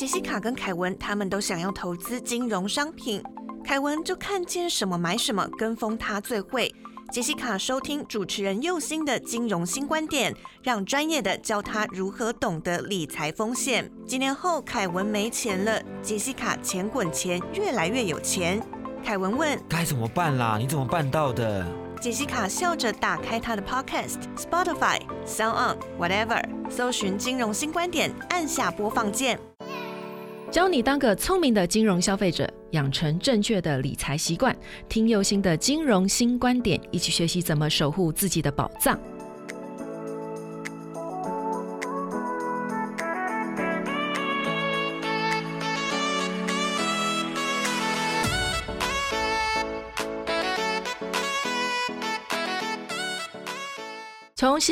杰西卡跟凯文他们都想要投资金融商品，凯文就看见什么买什么，跟风他最会。杰西卡收听主持人佑星的金融新观点，让专业的教他如何懂得理财风险。几年后，凯文没钱了，杰西卡钱滚钱，越来越有钱。凯文问：该怎么办啦？你怎么办到的？杰西卡笑着打开他的 Podcast、Spotify、Sound On、Whatever，搜寻金融新观点，按下播放键。教你当个聪明的金融消费者，养成正确的理财习惯。听右心的金融新观点，一起学习怎么守护自己的宝藏。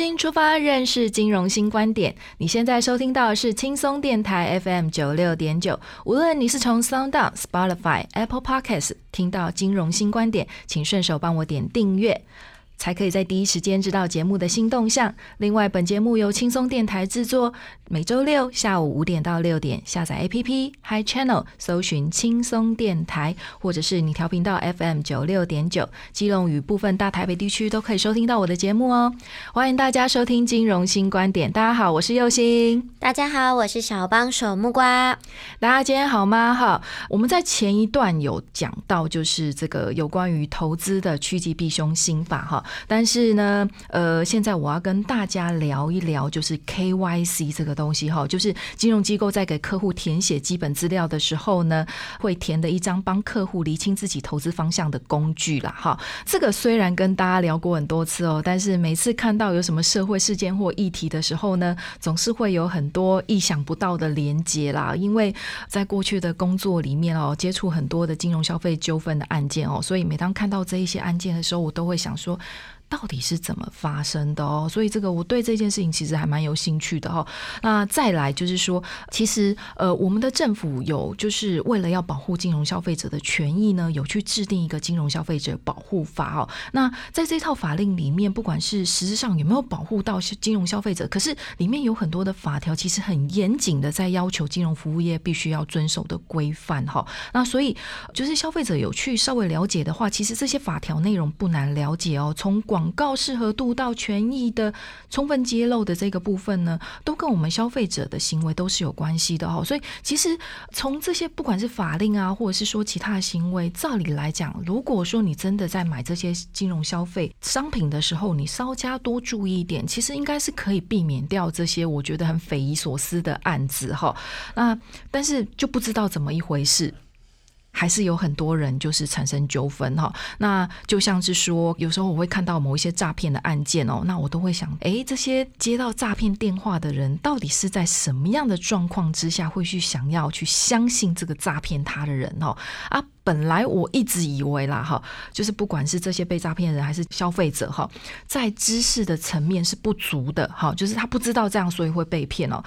新出发，认识金融新观点。你现在收听到的是轻松电台 FM 九六点九。无论你是从 Sound、Spotify、Apple Podcasts 听到金融新观点，请顺手帮我点订阅。才可以在第一时间知道节目的新动向。另外，本节目由轻松电台制作，每周六下午五点到六点，下载 APP Hi Channel，搜寻轻松电台，或者是你调频道 FM 九六点九，基隆与部分大台北地区都可以收听到我的节目哦。欢迎大家收听金融新观点。大家好，我是佑星。大家好，我是小帮手木瓜。大家今天好吗？哈，我们在前一段有讲到，就是这个有关于投资的趋吉避凶心法哈。但是呢，呃，现在我要跟大家聊一聊，就是 KYC 这个东西哈，就是金融机构在给客户填写基本资料的时候呢，会填的一张帮客户厘清自己投资方向的工具啦。哈。这个虽然跟大家聊过很多次哦，但是每次看到有什么社会事件或议题的时候呢，总是会有很多意想不到的连接啦。因为在过去的工作里面哦，接触很多的金融消费纠纷的案件哦，所以每当看到这一些案件的时候，我都会想说。到底是怎么发生的哦？所以这个我对这件事情其实还蛮有兴趣的哈。那再来就是说，其实呃，我们的政府有就是为了要保护金融消费者的权益呢，有去制定一个金融消费者保护法哦。那在这套法令里面，不管是实质上有没有保护到金融消费者，可是里面有很多的法条，其实很严谨的在要求金融服务业必须要遵守的规范哈。那所以就是消费者有去稍微了解的话，其实这些法条内容不难了解哦。从广广告适合度到权益的充分揭露的这个部分呢，都跟我们消费者的行为都是有关系的哈。所以其实从这些不管是法令啊，或者是说其他的行为，照理来讲，如果说你真的在买这些金融消费商品的时候，你稍加多注意一点，其实应该是可以避免掉这些我觉得很匪夷所思的案子哈。那但是就不知道怎么一回事。还是有很多人就是产生纠纷哈，那就像是说，有时候我会看到某一些诈骗的案件哦，那我都会想，哎，这些接到诈骗电话的人，到底是在什么样的状况之下会去想要去相信这个诈骗他的人哦？啊，本来我一直以为啦哈，就是不管是这些被诈骗人还是消费者哈，在知识的层面是不足的哈，就是他不知道这样，所以会被骗哦。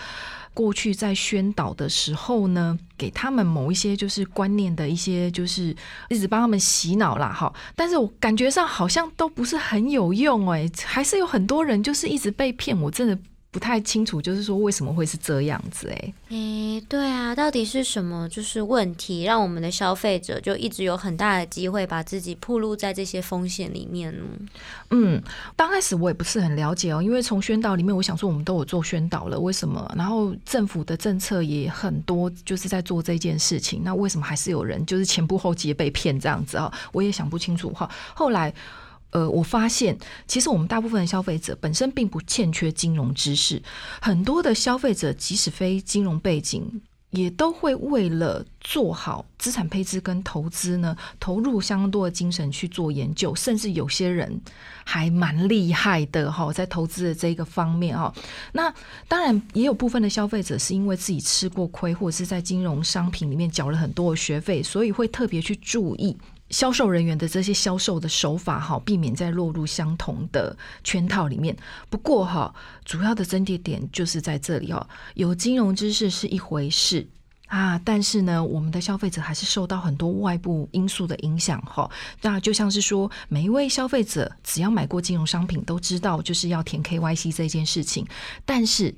过去在宣导的时候呢，给他们某一些就是观念的一些，就是一直帮他们洗脑啦，哈。但是我感觉上好像都不是很有用诶，还是有很多人就是一直被骗，我真的。不太清楚，就是说为什么会是这样子？哎，诶，对啊，到底是什么就是问题，让我们的消费者就一直有很大的机会把自己暴露在这些风险里面呢？嗯，刚开始我也不是很了解哦，因为从宣导里面，我想说我们都有做宣导了，为什么？然后政府的政策也很多，就是在做这件事情，那为什么还是有人就是前仆后继被骗这样子啊？我也想不清楚哈。后来。呃，我发现其实我们大部分的消费者本身并不欠缺金融知识，很多的消费者即使非金融背景，也都会为了做好资产配置跟投资呢，投入相当多的精神去做研究，甚至有些人还蛮厉害的哈，在投资的这个方面哈。那当然也有部分的消费者是因为自己吃过亏，或者是在金融商品里面缴了很多的学费，所以会特别去注意。销售人员的这些销售的手法，哈，避免再落入相同的圈套里面。不过，哈，主要的争议点就是在这里，哦，有金融知识是一回事啊，但是呢，我们的消费者还是受到很多外部因素的影响，哈。那就像是说，每一位消费者只要买过金融商品，都知道就是要填 KYC 这件事情，但是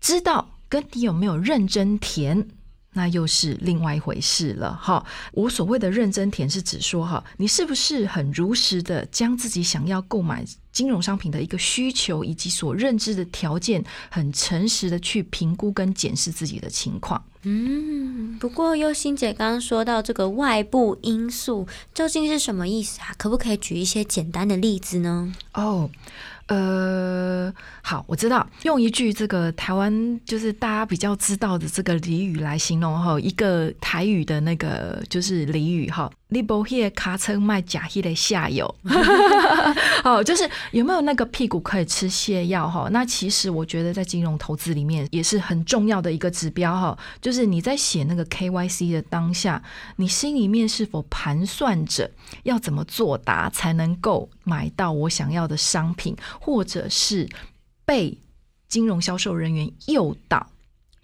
知道跟你有没有认真填。那又是另外一回事了哈。我所谓的认真填是指说哈，你是不是很如实的将自己想要购买金融商品的一个需求以及所认知的条件，很诚实的去评估跟检视自己的情况。嗯，不过优心姐刚刚说到这个外部因素究竟是什么意思啊？可不可以举一些简单的例子呢？哦。呃，好，我知道用一句这个台湾就是大家比较知道的这个俚语来形容哈，一个台语的那个就是俚语哈。你不迄个卡车卖假迄的下游，哦，就是有没有那个屁股可以吃泻药哈？那其实我觉得在金融投资里面也是很重要的一个指标哈，就是你在写那个 KYC 的当下，你心里面是否盘算着要怎么作答才能够买到我想要的商品，或者是被金融销售人员诱导？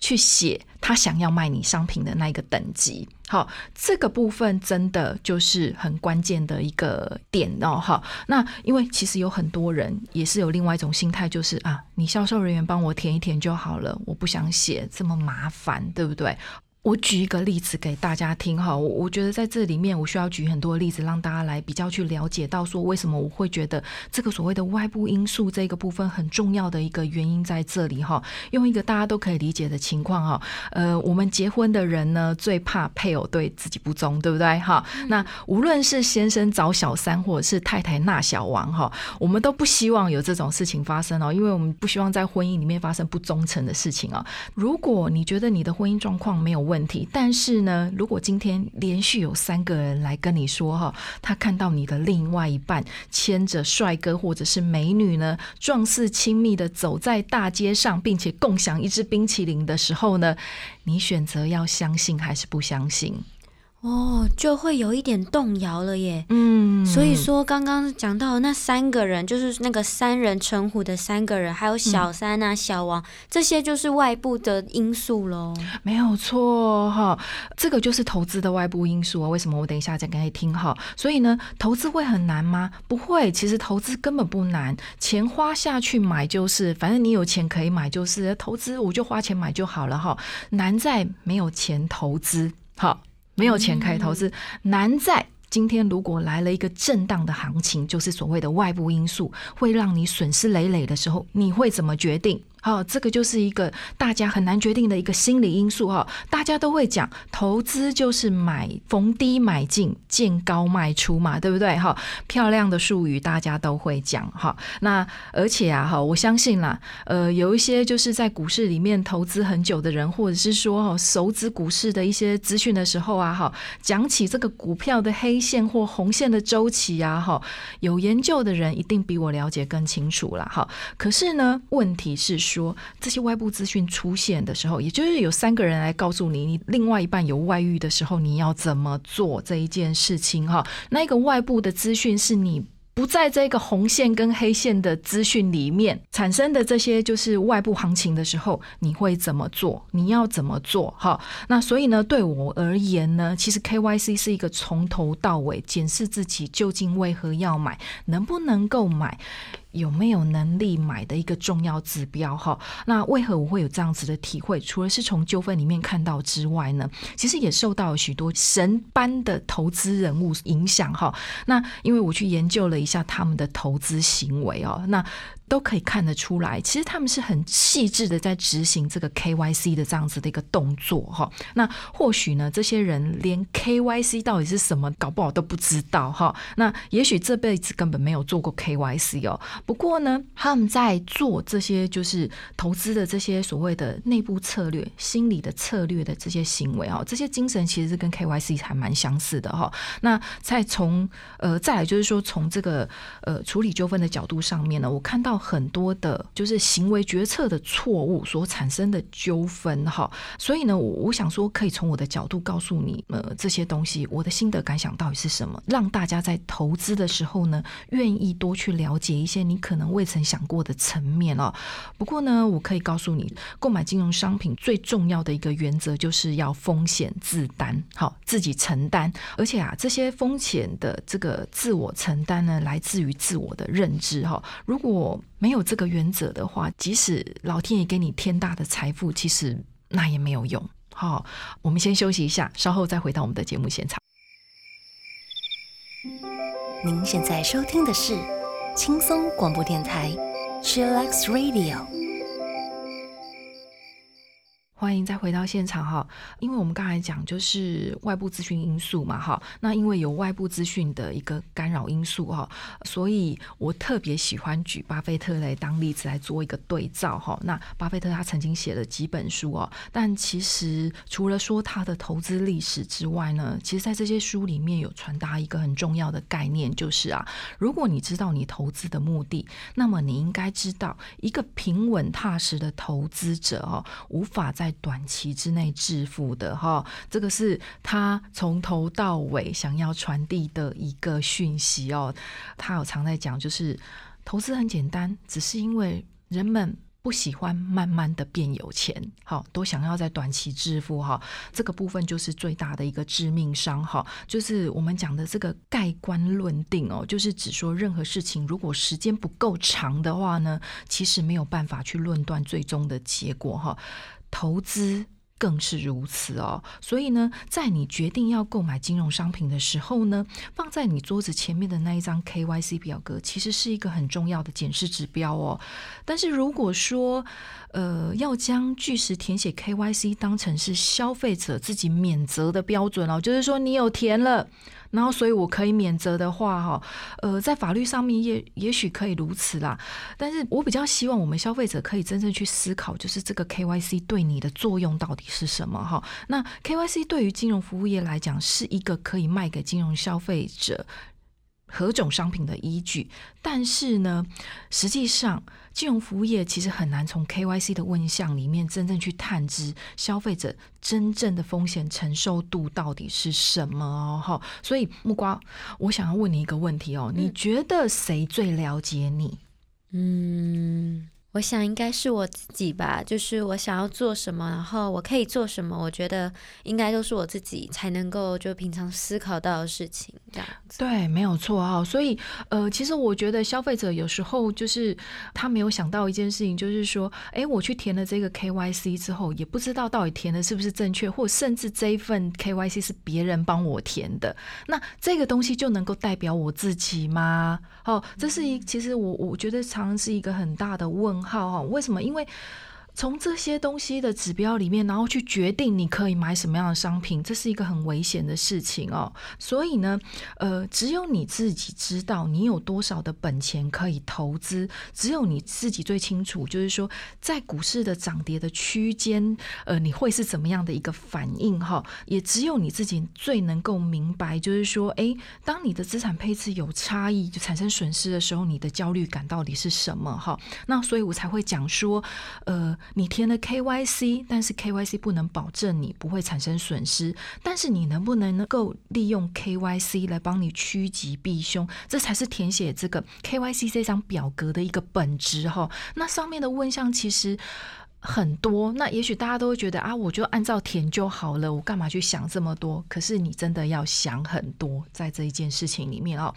去写他想要卖你商品的那一个等级，好，这个部分真的就是很关键的一个点哦，哈。那因为其实有很多人也是有另外一种心态，就是啊，你销售人员帮我填一填就好了，我不想写这么麻烦，对不对？我举一个例子给大家听哈，我我觉得在这里面我需要举很多例子，让大家来比较去了解到说为什么我会觉得这个所谓的外部因素这个部分很重要的一个原因在这里哈。用一个大家都可以理解的情况哈，呃，我们结婚的人呢最怕配偶对自己不忠，对不对哈？那无论是先生找小三或者是太太纳小王哈，我们都不希望有这种事情发生哦，因为我们不希望在婚姻里面发生不忠诚的事情啊。如果你觉得你的婚姻状况没有，问题，但是呢，如果今天连续有三个人来跟你说哈，他看到你的另外一半牵着帅哥或者是美女呢，状似亲密的走在大街上，并且共享一支冰淇淋的时候呢，你选择要相信还是不相信？哦，就会有一点动摇了耶。嗯，所以说刚刚讲到那三个人，就是那个三人成虎的三个人，还有小三啊、小王，这些就是外部的因素喽。没有错哈，这个就是投资的外部因素啊。为什么？我等一下再给你听哈。所以呢，投资会很难吗？不会，其实投资根本不难，钱花下去买就是，反正你有钱可以买就是，投资我就花钱买就好了哈。难在没有钱投资，好。没有钱可以投资，难在今天如果来了一个震荡的行情，就是所谓的外部因素，会让你损失累累的时候，你会怎么决定？好，这个就是一个大家很难决定的一个心理因素哈。大家都会讲，投资就是买逢低买进，见高卖出嘛，对不对？哈，漂亮的术语大家都会讲哈。那而且啊，哈，我相信啦，呃，有一些就是在股市里面投资很久的人，或者是说哈熟知股市的一些资讯的时候啊，哈，讲起这个股票的黑线或红线的周期啊，哈，有研究的人一定比我了解更清楚了哈。可是呢，问题是。说这些外部资讯出现的时候，也就是有三个人来告诉你，你另外一半有外遇的时候，你要怎么做这一件事情哈？那个外部的资讯是你。不在这个红线跟黑线的资讯里面产生的这些就是外部行情的时候，你会怎么做？你要怎么做？哈，那所以呢，对我而言呢，其实 KYC 是一个从头到尾检视自己究竟为何要买，能不能够买，有没有能力买的一个重要指标。哈，那为何我会有这样子的体会？除了是从纠纷里面看到之外呢，其实也受到许多神般的投资人物影响。哈，那因为我去研究了一。下他们的投资行为哦，那。都可以看得出来，其实他们是很细致的在执行这个 KYC 的这样子的一个动作哈。那或许呢，这些人连 KYC 到底是什么，搞不好都不知道哈。那也许这辈子根本没有做过 KYC 哦。不过呢，他们在做这些就是投资的这些所谓的内部策略、心理的策略的这些行为啊，这些精神其实是跟 KYC 还蛮相似的哈。那再从呃再来就是说，从这个呃处理纠纷的角度上面呢，我看到。很多的，就是行为决策的错误所产生的纠纷哈，所以呢，我我想说，可以从我的角度告诉你，呃，这些东西，我的心得感想到底是什么，让大家在投资的时候呢，愿意多去了解一些你可能未曾想过的层面哦。不过呢，我可以告诉你，购买金融商品最重要的一个原则就是要风险自担，好，自己承担，而且啊，这些风险的这个自我承担呢，来自于自我的认知哈。如果没有这个原则的话，即使老天爷给你天大的财富，其实那也没有用。好，我们先休息一下，稍后再回到我们的节目现场。您现在收听的是轻松广播电台，Chillax Radio。欢迎再回到现场哈，因为我们刚才讲就是外部资讯因素嘛哈，那因为有外部资讯的一个干扰因素哈，所以我特别喜欢举巴菲特来当例子来做一个对照哈。那巴菲特他曾经写了几本书哦，但其实除了说他的投资历史之外呢，其实在这些书里面有传达一个很重要的概念，就是啊，如果你知道你投资的目的，那么你应该知道一个平稳踏实的投资者哦，无法在短期之内致富的哈，这个是他从头到尾想要传递的一个讯息哦。他有常在讲，就是投资很简单，只是因为人们不喜欢慢慢的变有钱，好，都想要在短期致富哈。这个部分就是最大的一个致命伤哈，就是我们讲的这个盖棺论定哦，就是只说任何事情如果时间不够长的话呢，其实没有办法去论断最终的结果哈。投资更是如此哦，所以呢，在你决定要购买金融商品的时候呢，放在你桌子前面的那一张 KYC 表格，其实是一个很重要的检视指标哦。但是如果说，呃，要将据实填写 KYC 当成是消费者自己免责的标准哦，就是说你有填了。然后，所以我可以免责的话，哈，呃，在法律上面也也许可以如此啦。但是我比较希望我们消费者可以真正去思考，就是这个 KYC 对你的作用到底是什么？哈，那 KYC 对于金融服务业来讲，是一个可以卖给金融消费者。何种商品的依据？但是呢，实际上金融服务业其实很难从 KYC 的问项里面真正去探知消费者真正的风险承受度到底是什么哦。哈，所以木瓜，我想要问你一个问题哦，你觉得谁最了解你？嗯。我想应该是我自己吧，就是我想要做什么，然后我可以做什么，我觉得应该都是我自己才能够就平常思考到的事情这样子。对，没有错哦。所以呃，其实我觉得消费者有时候就是他没有想到一件事情，就是说，哎，我去填了这个 KYC 之后，也不知道到底填的是不是正确，或甚至这一份 KYC 是别人帮我填的，那这个东西就能够代表我自己吗？哦，这是一，其实我我觉得常是一个很大的问。号哈？为什么？因为。从这些东西的指标里面，然后去决定你可以买什么样的商品，这是一个很危险的事情哦。所以呢，呃，只有你自己知道你有多少的本钱可以投资，只有你自己最清楚。就是说，在股市的涨跌的区间，呃，你会是怎么样的一个反应哈？也只有你自己最能够明白，就是说，哎，当你的资产配置有差异，就产生损失的时候，你的焦虑感到底是什么哈？那所以我才会讲说，呃。你填了 KYC，但是 KYC 不能保证你不会产生损失。但是你能不能能够利用 KYC 来帮你趋吉避凶？这才是填写这个 KYC 这张表格的一个本质哈。那上面的问项其实很多，那也许大家都会觉得啊，我就按照填就好了，我干嘛去想这么多？可是你真的要想很多，在这一件事情里面哦。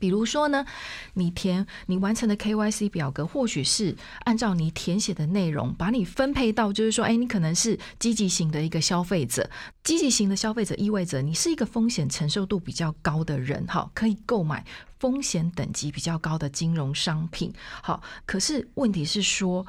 比如说呢，你填你完成的 KYC 表格，或许是按照你填写的内容，把你分配到，就是说，哎，你可能是积极型的一个消费者。积极型的消费者意味着你是一个风险承受度比较高的人，哈，可以购买风险等级比较高的金融商品。好，可是问题是说。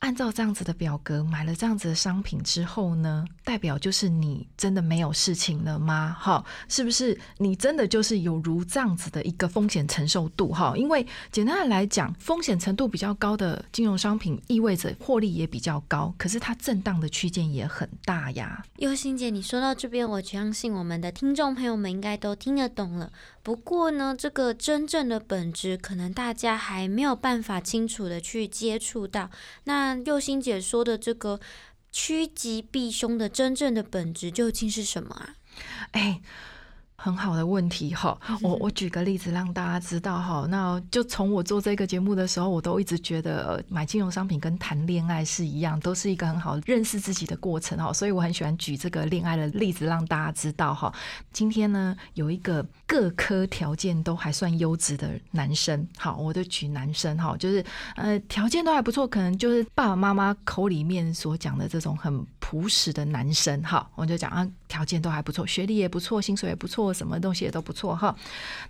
按照这样子的表格买了这样子的商品之后呢，代表就是你真的没有事情了吗？哈，是不是你真的就是有如这样子的一个风险承受度？哈，因为简单的来讲，风险程度比较高的金融商品意味着获利也比较高，可是它震荡的区间也很大呀。优心姐，你说到这边，我相信我们的听众朋友们应该都听得懂了。不过呢，这个真正的本质，可能大家还没有办法清楚的去接触到。那右心姐说的这个趋吉避凶的真正的本质究竟是什么啊？哎。很好的问题哈，我我举个例子让大家知道哈，那就从我做这个节目的时候，我都一直觉得买金融商品跟谈恋爱是一样，都是一个很好认识自己的过程哈，所以我很喜欢举这个恋爱的例子让大家知道哈。今天呢，有一个各科条件都还算优质的男生，好，我就举男生哈，就是呃条件都还不错，可能就是爸爸妈妈口里面所讲的这种很朴实的男生哈，我就讲啊。条件都还不错，学历也不错，薪水也不错，什么东西也都不错哈。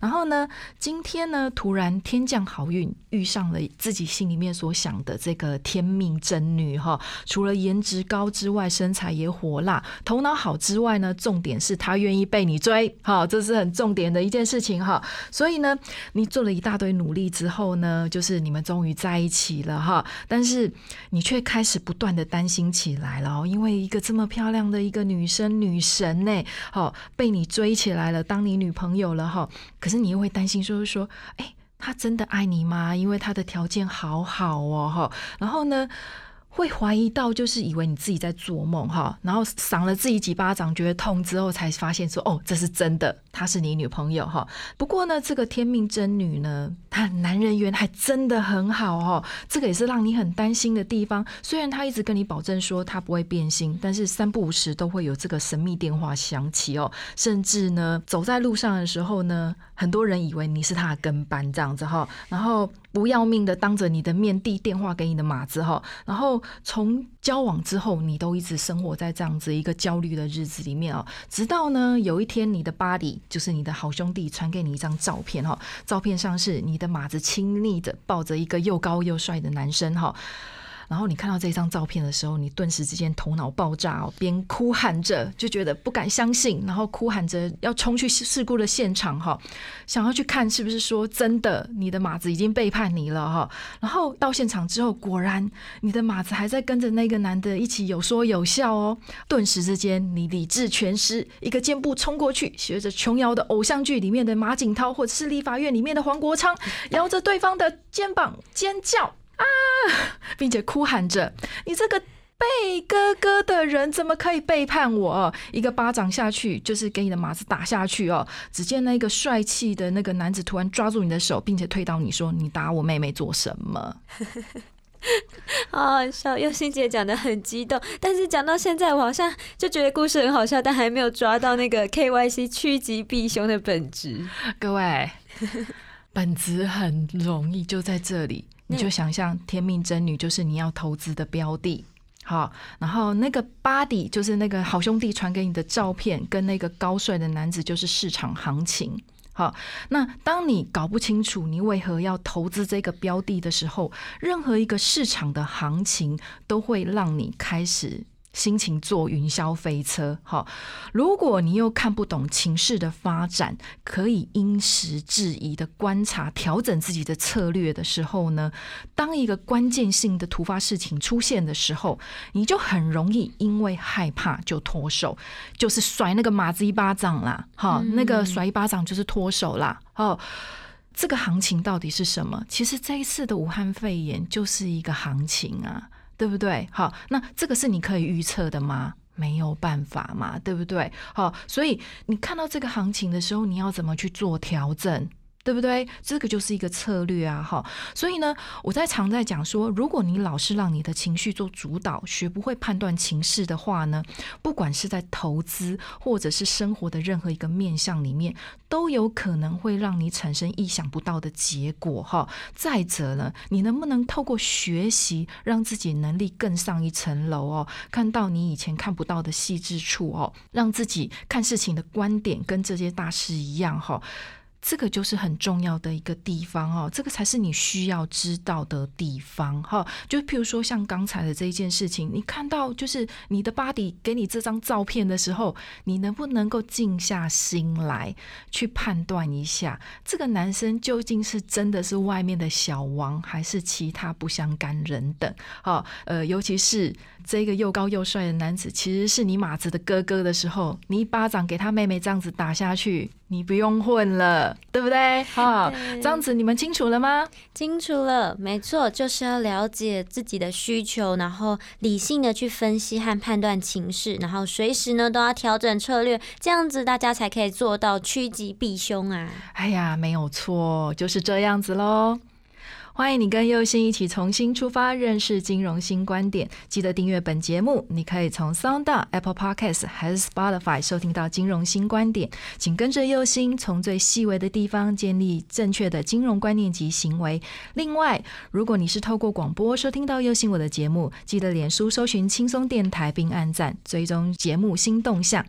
然后呢，今天呢，突然天降好运，遇上了自己心里面所想的这个天命真女哈。除了颜值高之外，身材也火辣，头脑好之外呢，重点是她愿意被你追，哈，这是很重点的一件事情哈。所以呢，你做了一大堆努力之后呢，就是你们终于在一起了哈。但是你却开始不断的担心起来了，因为一个这么漂亮的一个女生女生。人呢？好，被你追起来了，当你女朋友了哈。可是你又会担心，说说，哎，他真的爱你吗？因为他的条件好好哦，哈。然后呢？会怀疑到，就是以为你自己在做梦哈，然后赏了自己几巴掌，觉得痛之后，才发现说，哦，这是真的，她是你女朋友哈。不过呢，这个天命真女呢，她男人缘还真的很好哈，这个也是让你很担心的地方。虽然她一直跟你保证说她不会变心，但是三不五时都会有这个神秘电话响起哦，甚至呢，走在路上的时候呢，很多人以为你是他的跟班这样子哈，然后。不要命的当着你的面递电话给你的马子哈，然后从交往之后，你都一直生活在这样子一个焦虑的日子里面哦，直到呢有一天你的 body 就是你的好兄弟传给你一张照片哈，照片上是你的马子亲昵的抱着一个又高又帅的男生哈。然后你看到这张照片的时候，你顿时之间头脑爆炸哦，边哭喊着就觉得不敢相信，然后哭喊着要冲去事故的现场哈，想要去看是不是说真的你的马子已经背叛你了哈。然后到现场之后，果然你的马子还在跟着那个男的一起有说有笑哦。顿时之间，你理智全失，一个箭步冲过去，学着琼瑶的偶像剧里面的马景涛，或者是立法院里面的黄国昌，摇着对方的肩膀尖叫。啊，并且哭喊着：“你这个背哥哥的人，怎么可以背叛我？”一个巴掌下去，就是给你的马子打下去哦。只见那个帅气的那个男子突然抓住你的手，并且推倒你说：“你打我妹妹做什么？” 好好笑，佑心姐讲的很激动，但是讲到现在，我好像就觉得故事很好笑，但还没有抓到那个 K Y C 趋吉避凶的本质。各位，本质很容易，就在这里。你就想象天命真女就是你要投资的标的，好，然后那个 body 就是那个好兄弟传给你的照片，跟那个高帅的男子就是市场行情，好，那当你搞不清楚你为何要投资这个标的的时候，任何一个市场的行情都会让你开始。心情坐云霄飞车，好。如果你又看不懂情势的发展，可以因时制宜的观察、调整自己的策略的时候呢，当一个关键性的突发事情出现的时候，你就很容易因为害怕就脱手，就是甩那个马子一巴掌啦，哈，那个甩一巴掌就是脱手啦，哦。这个行情到底是什么？其实这一次的武汉肺炎就是一个行情啊。对不对？好，那这个是你可以预测的吗？没有办法嘛，对不对？好，所以你看到这个行情的时候，你要怎么去做调整？对不对？这个就是一个策略啊，哈。所以呢，我在常在讲说，如果你老是让你的情绪做主导，学不会判断情势的话呢，不管是在投资或者是生活的任何一个面向里面，都有可能会让你产生意想不到的结果，哈。再者呢，你能不能透过学习，让自己能力更上一层楼哦？看到你以前看不到的细致处哦，让自己看事情的观点跟这些大师一样，哈。这个就是很重要的一个地方哦，这个才是你需要知道的地方哈。就譬如说像刚才的这一件事情，你看到就是你的 body 给你这张照片的时候，你能不能够静下心来去判断一下，这个男生究竟是真的是外面的小王，还是其他不相干人等？好，呃，尤其是这个又高又帅的男子，其实是你马子的哥哥的时候，你一巴掌给他妹妹这样子打下去，你不用混了。了，对不对？好，这样子你们清楚了吗？清楚了，没错，就是要了解自己的需求，然后理性的去分析和判断情势，然后随时呢都要调整策略，这样子大家才可以做到趋吉避凶啊！哎呀，没有错，就是这样子喽。欢迎你跟佑星一起重新出发，认识金融新观点。记得订阅本节目，你可以从 Sound、Apple Podcast 还是 Spotify 收听到金融新观点。请跟着佑星，从最细微的地方建立正确的金融观念及行为。另外，如果你是透过广播收听到佑星我的节目，记得脸书搜寻轻松电台并按赞，追踪节目新动向。